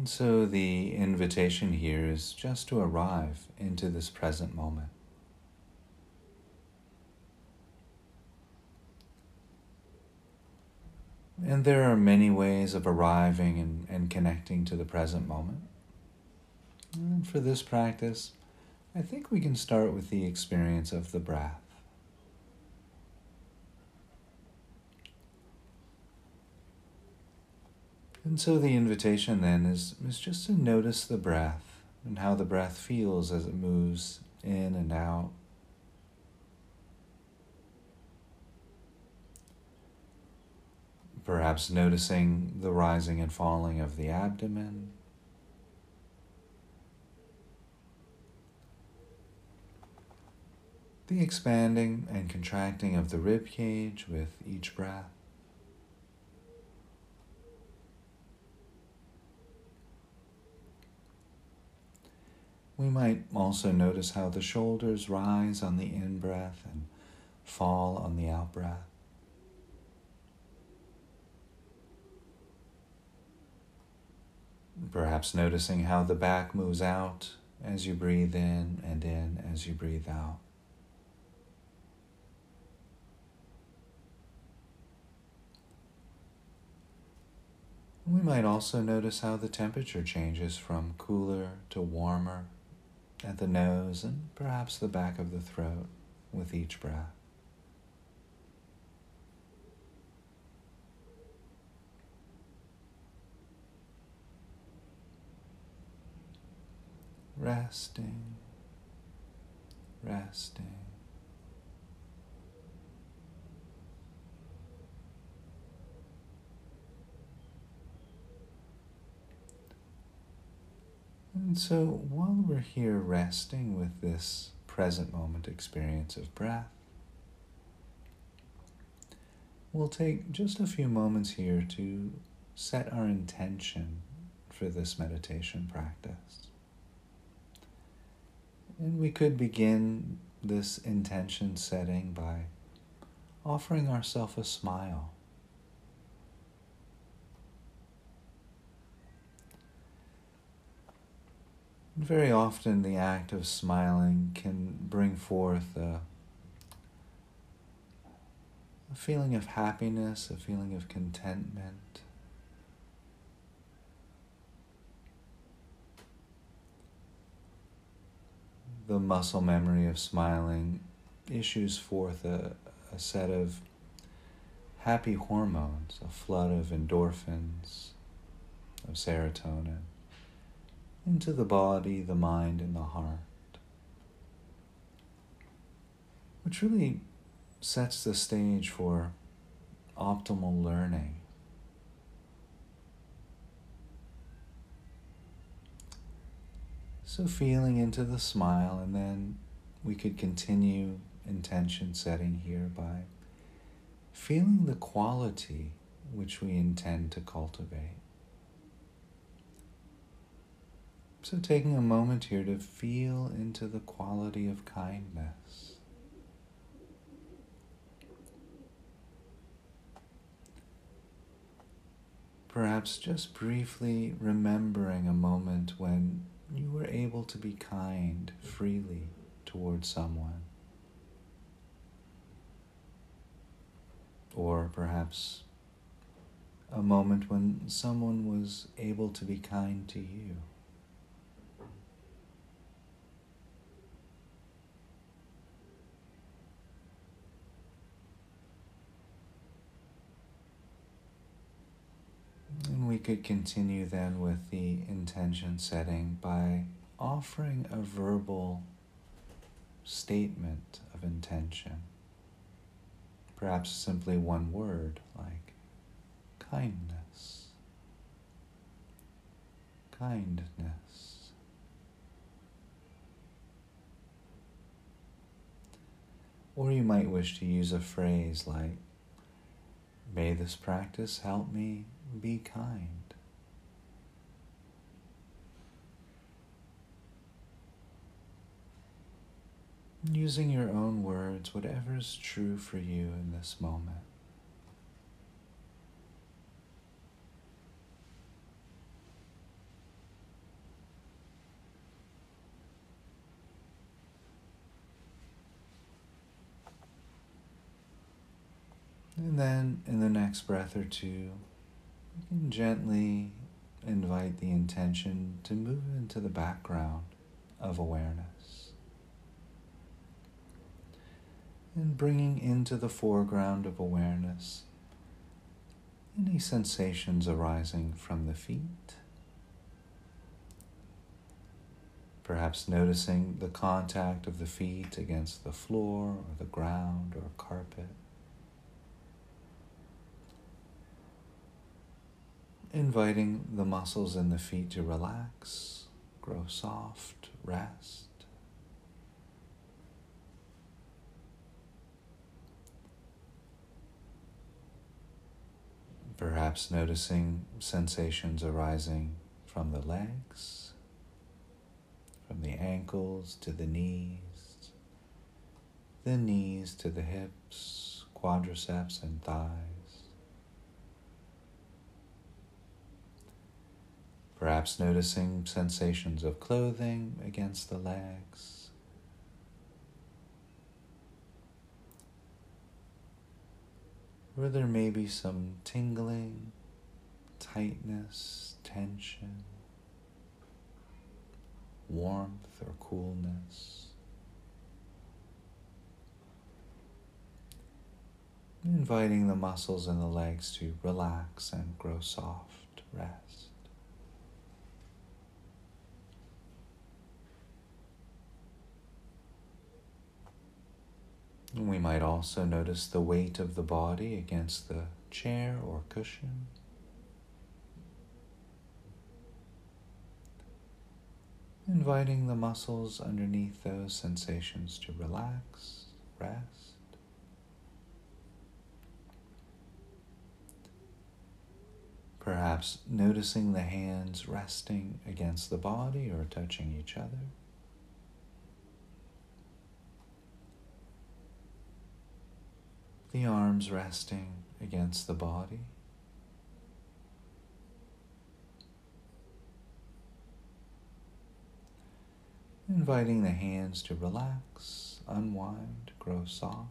And so the invitation here is just to arrive into this present moment. And there are many ways of arriving and, and connecting to the present moment. And for this practice, I think we can start with the experience of the breath. And so the invitation then is, is just to notice the breath and how the breath feels as it moves in and out. Perhaps noticing the rising and falling of the abdomen. The expanding and contracting of the rib cage with each breath. We might also notice how the shoulders rise on the in breath and fall on the out breath. Perhaps noticing how the back moves out as you breathe in and in as you breathe out. We might also notice how the temperature changes from cooler to warmer at the nose and perhaps the back of the throat with each breath. Resting, resting. And so while we're here resting with this present moment experience of breath, we'll take just a few moments here to set our intention for this meditation practice. And we could begin this intention setting by offering ourselves a smile. Very often, the act of smiling can bring forth a, a feeling of happiness, a feeling of contentment. The muscle memory of smiling issues forth a, a set of happy hormones, a flood of endorphins, of serotonin into the body, the mind, and the heart, which really sets the stage for optimal learning. So, feeling into the smile, and then we could continue intention setting here by feeling the quality which we intend to cultivate. So, taking a moment here to feel into the quality of kindness. Perhaps just briefly remembering a moment when you were able to be kind freely towards someone. Or perhaps a moment when someone was able to be kind to you. And we could continue then with the intention setting by offering a verbal statement of intention. Perhaps simply one word like kindness. Kindness. Or you might wish to use a phrase like, May this practice help me be kind. Using your own words, whatever is true for you in this moment. And then in the next breath or two, you can gently invite the intention to move into the background of awareness. And bringing into the foreground of awareness any sensations arising from the feet. Perhaps noticing the contact of the feet against the floor or the ground or carpet. Inviting the muscles in the feet to relax, grow soft, rest. Perhaps noticing sensations arising from the legs, from the ankles to the knees, the knees to the hips, quadriceps, and thighs. Perhaps noticing sensations of clothing against the legs where there may be some tingling, tightness, tension, warmth or coolness. Inviting the muscles in the legs to relax and grow soft, rest. We might also notice the weight of the body against the chair or cushion. Inviting the muscles underneath those sensations to relax, rest. Perhaps noticing the hands resting against the body or touching each other. The arms resting against the body. Inviting the hands to relax, unwind, grow soft.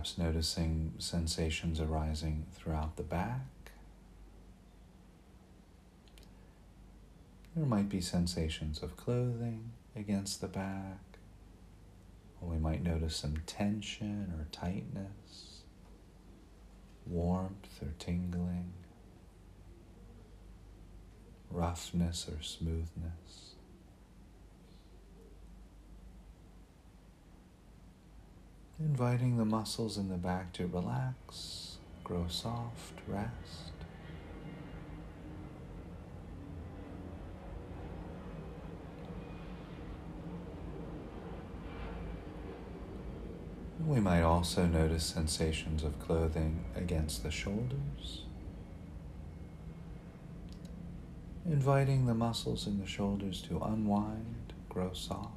perhaps noticing sensations arising throughout the back. There might be sensations of clothing against the back, or we might notice some tension or tightness, warmth or tingling, roughness or smoothness. Inviting the muscles in the back to relax, grow soft, rest. We might also notice sensations of clothing against the shoulders, inviting the muscles in the shoulders to unwind, grow soft.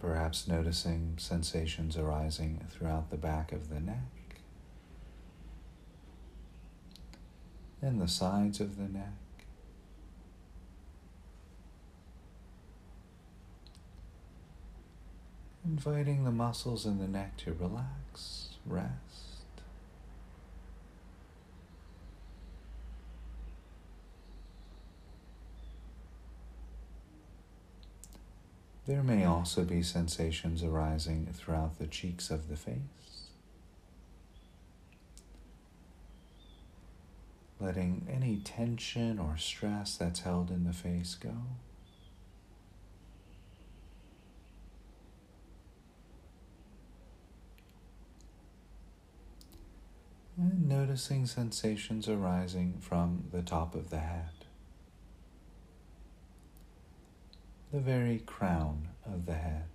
perhaps noticing sensations arising throughout the back of the neck and the sides of the neck. Inviting the muscles in the neck to relax, rest. There may also be sensations arising throughout the cheeks of the face. Letting any tension or stress that's held in the face go. And noticing sensations arising from the top of the head, the very crown of the head.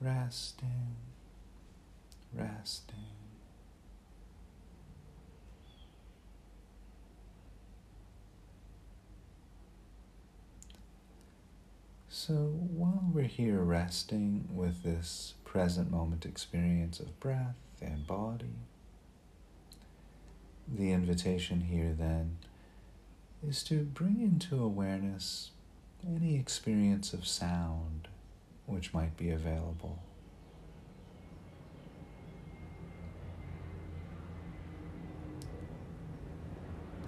Resting, resting. So while we're here resting with this present moment experience of breath and body, the invitation here then is to bring into awareness any experience of sound which might be available.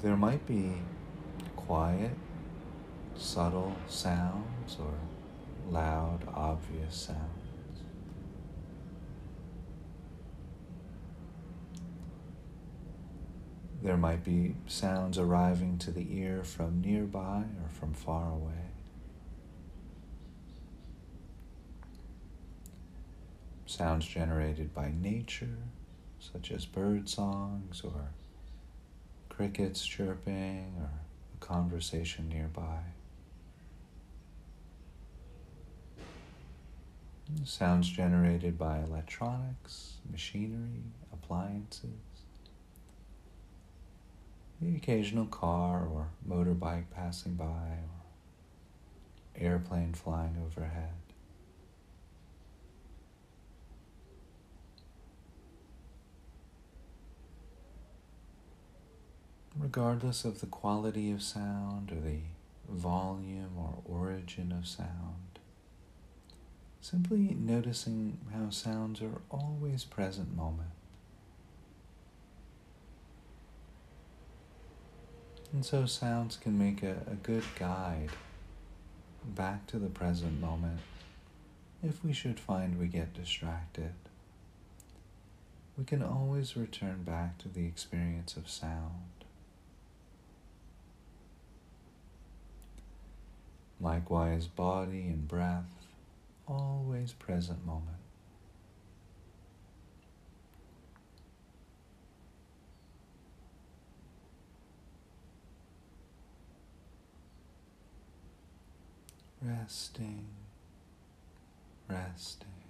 There might be quiet, subtle sounds or loud, obvious sounds. There might be sounds arriving to the ear from nearby or from far away. Sounds generated by nature, such as bird songs or crickets chirping or a conversation nearby. Sounds generated by electronics, machinery, appliances, the occasional car or motorbike passing by, or airplane flying overhead. regardless of the quality of sound or the volume or origin of sound. Simply noticing how sounds are always present moment. And so sounds can make a, a good guide back to the present moment if we should find we get distracted. We can always return back to the experience of sound. Likewise, body and breath, always present moment. Resting, resting.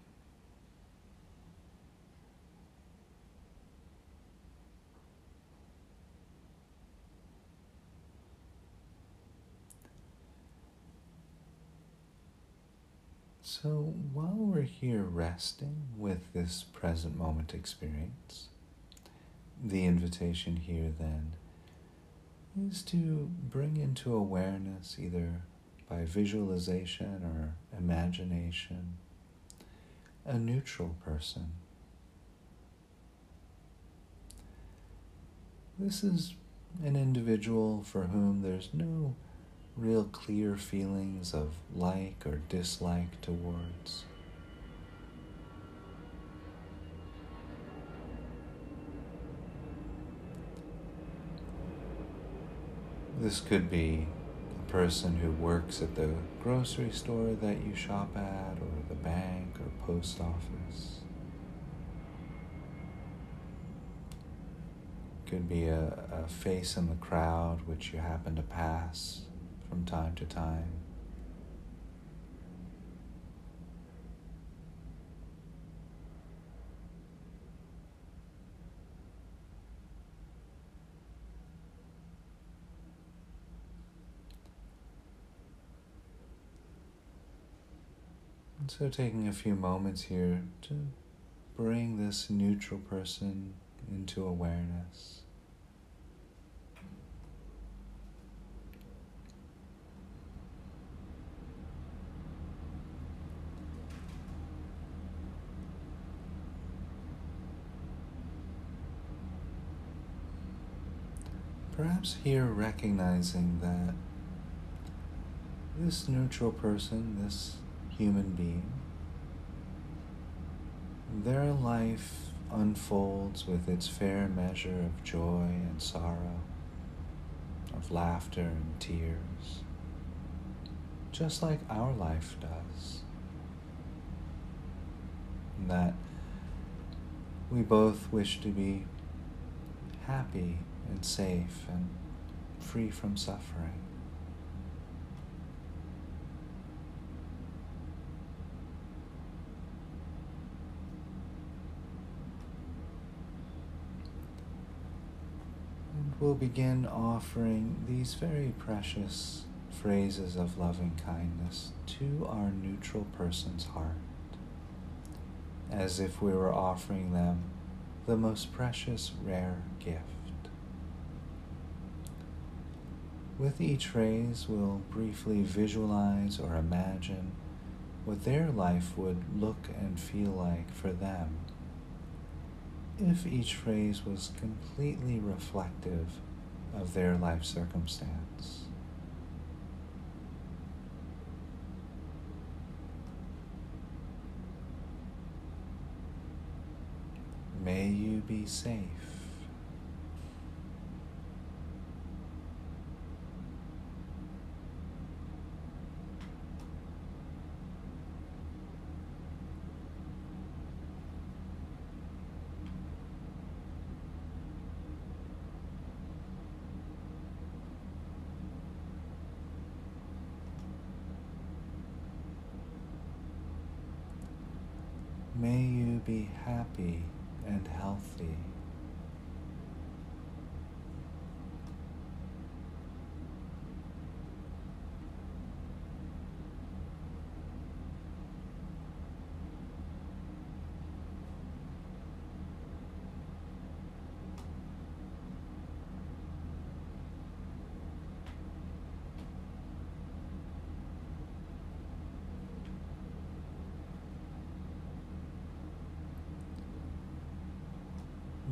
So while we're here resting with this present moment experience, the invitation here then is to bring into awareness either by visualization or imagination a neutral person. This is an individual for whom there's no real clear feelings of like or dislike towards. This could be a person who works at the grocery store that you shop at, or the bank or post office. Could be a, a face in the crowd which you happen to pass from time to time. So, taking a few moments here to bring this neutral person into awareness. Perhaps here recognizing that this neutral person, this human being, their life unfolds with its fair measure of joy and sorrow, of laughter and tears, just like our life does. And that we both wish to be happy and safe and free from suffering. And we'll begin offering these very precious phrases of loving kindness to our neutral person's heart, as if we were offering them the most precious, rare gift. With each phrase, we'll briefly visualize or imagine what their life would look and feel like for them if each phrase was completely reflective of their life circumstance. May you be safe. May you be happy and healthy.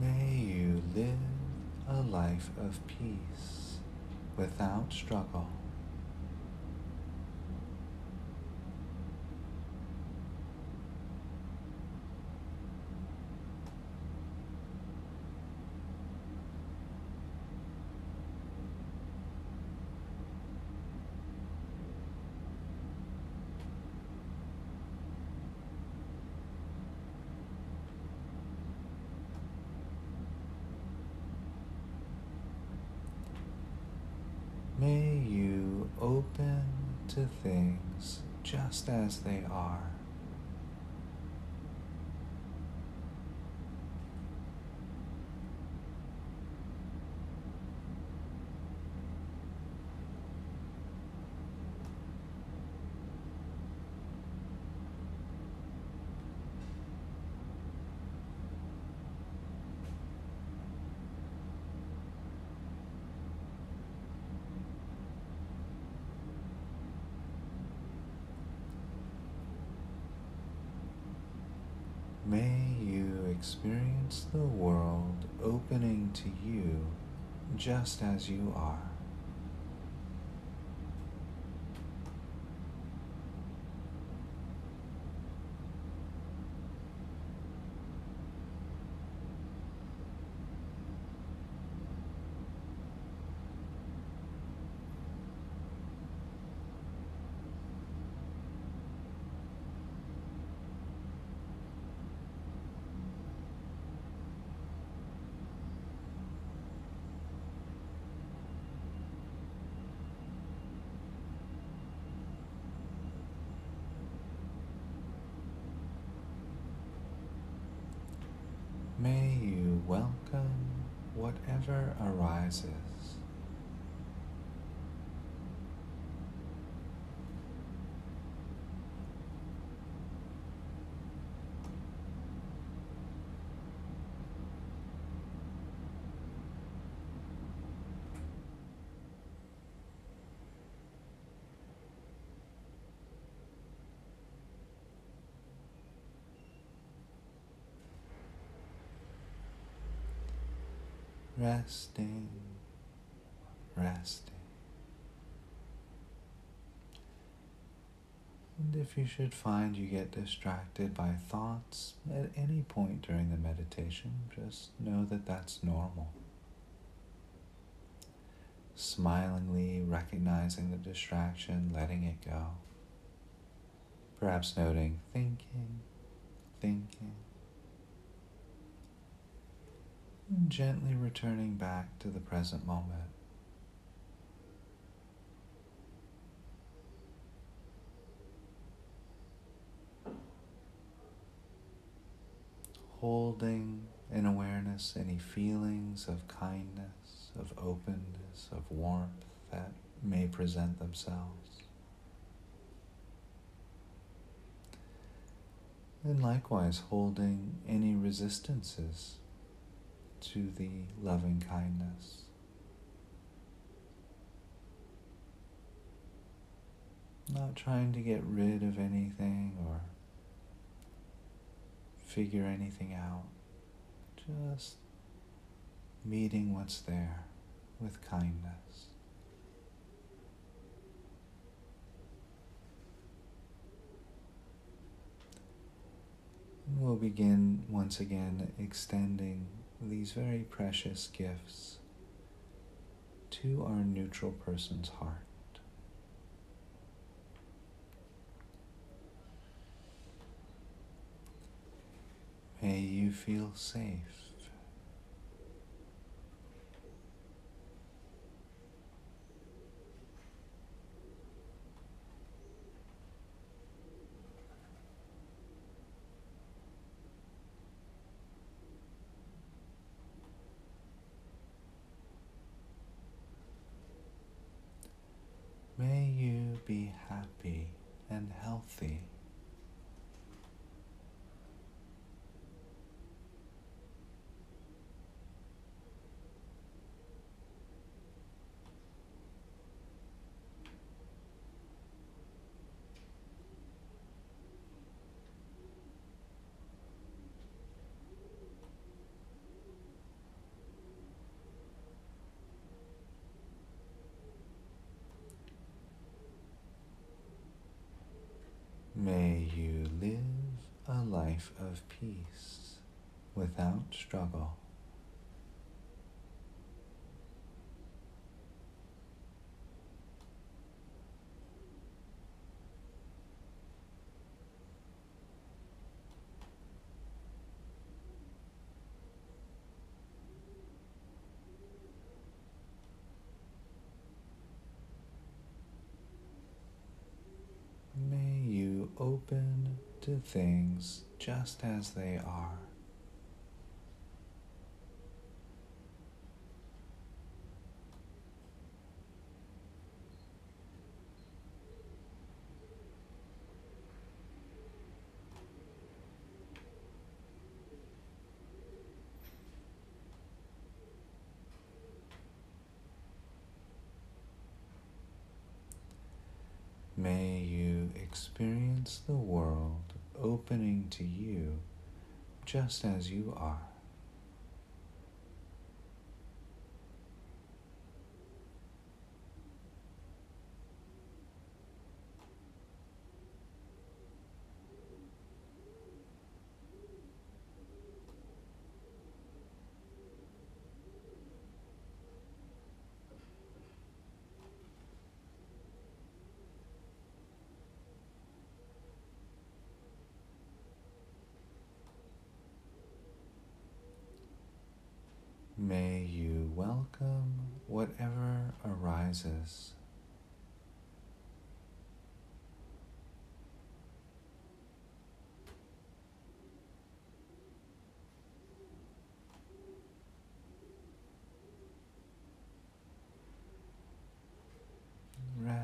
May you live a life of peace without struggle. May you open to things just as they are. May you experience the world opening to you just as you are. May you welcome whatever arises. Resting, resting. And if you should find you get distracted by thoughts at any point during the meditation, just know that that's normal. Smilingly recognizing the distraction, letting it go. Perhaps noting thinking, thinking. Gently returning back to the present moment. Holding in awareness any feelings of kindness, of openness, of warmth that may present themselves. And likewise, holding any resistances to the loving kindness. Not trying to get rid of anything or figure anything out. Just meeting what's there with kindness. We'll begin once again extending these very precious gifts to our neutral person's heart. May you feel safe. May you be happy and healthy. May you live a life of peace without struggle. May you things just as they are. May you experience the world opening to you just as you are. May you welcome whatever arises.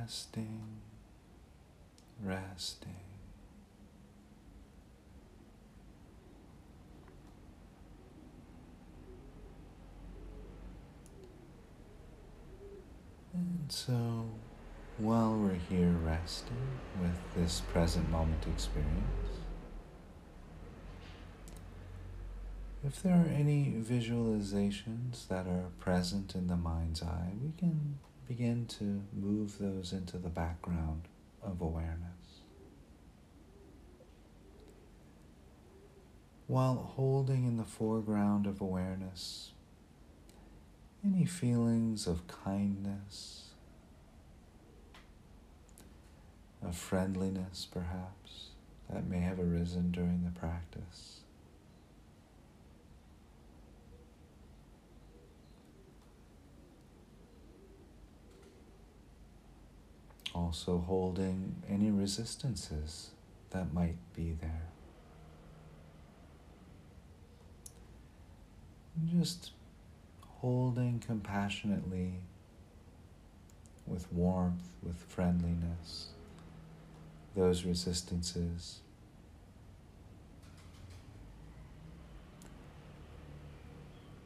Resting, resting. And so, while we're here resting with this present moment experience, if there are any visualizations that are present in the mind's eye, we can begin to move those into the background of awareness. While holding in the foreground of awareness any feelings of kindness, of friendliness perhaps, that may have arisen during the practice. Also, holding any resistances that might be there. Just holding compassionately with warmth, with friendliness, those resistances.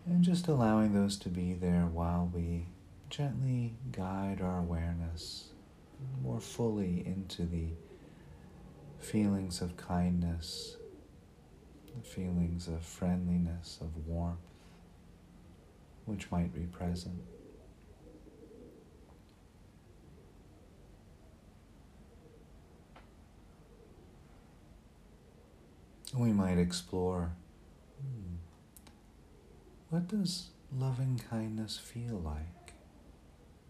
And just allowing those to be there while we gently guide our awareness more fully into the feelings of kindness, the feelings of friendliness, of warmth, which might be present. We might explore hmm, what does loving kindness feel like?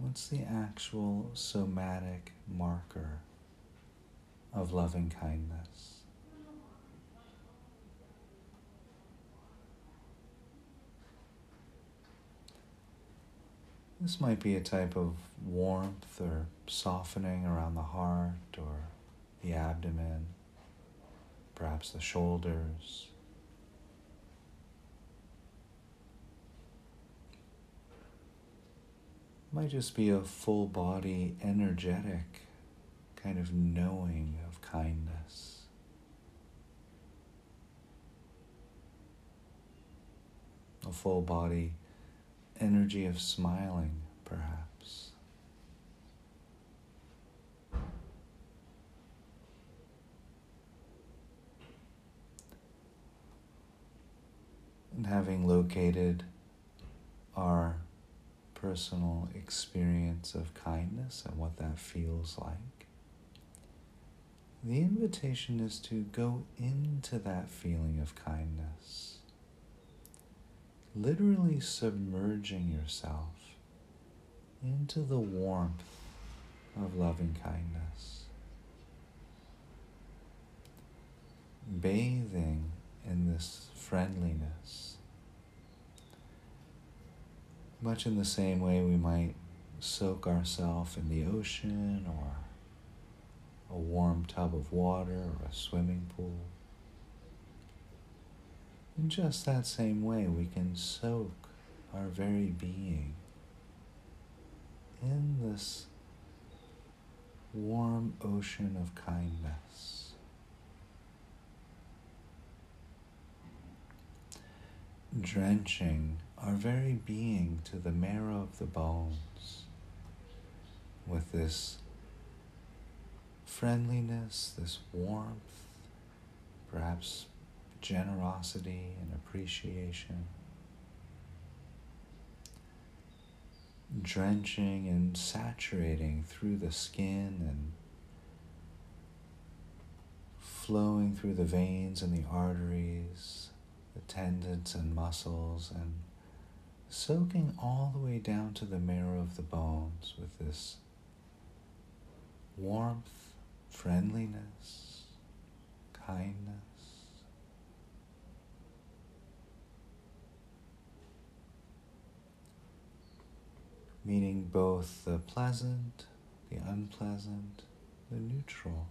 What's the actual somatic marker of loving kindness? This might be a type of warmth or softening around the heart or the abdomen, perhaps the shoulders. Might just be a full body, energetic kind of knowing of kindness. A full body energy of smiling, perhaps. And having located our personal experience of kindness and what that feels like, the invitation is to go into that feeling of kindness, literally submerging yourself into the warmth of loving kindness, bathing in this friendliness much in the same way we might soak ourselves in the ocean or a warm tub of water or a swimming pool. In just that same way, we can soak our very being in this warm ocean of kindness. Drenching our very being to the marrow of the bones with this friendliness, this warmth, perhaps generosity and appreciation. Drenching and saturating through the skin and flowing through the veins and the arteries, the tendons and muscles, and soaking all the way down to the marrow of the bones with this warmth, friendliness, kindness. Meaning both the pleasant, the unpleasant, the neutral,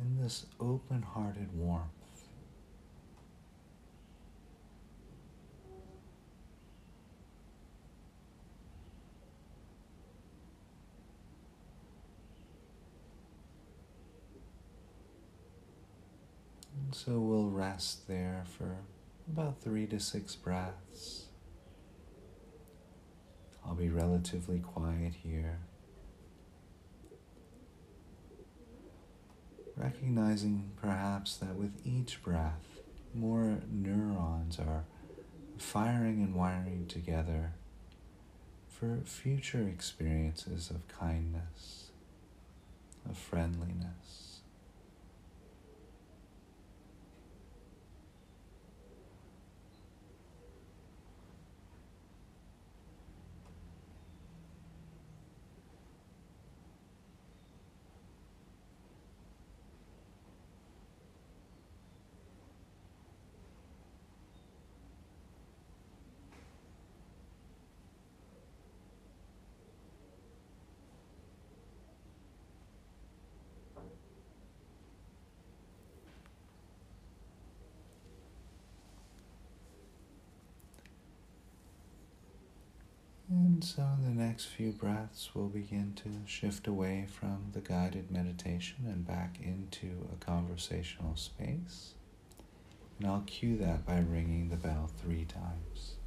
in this open hearted warmth. So we'll rest there for about three to six breaths. I'll be relatively quiet here. Recognizing perhaps that with each breath, more neurons are firing and wiring together for future experiences of kindness, of friendliness. And so, the next few breaths, we'll begin to shift away from the guided meditation and back into a conversational space. And I'll cue that by ringing the bell three times.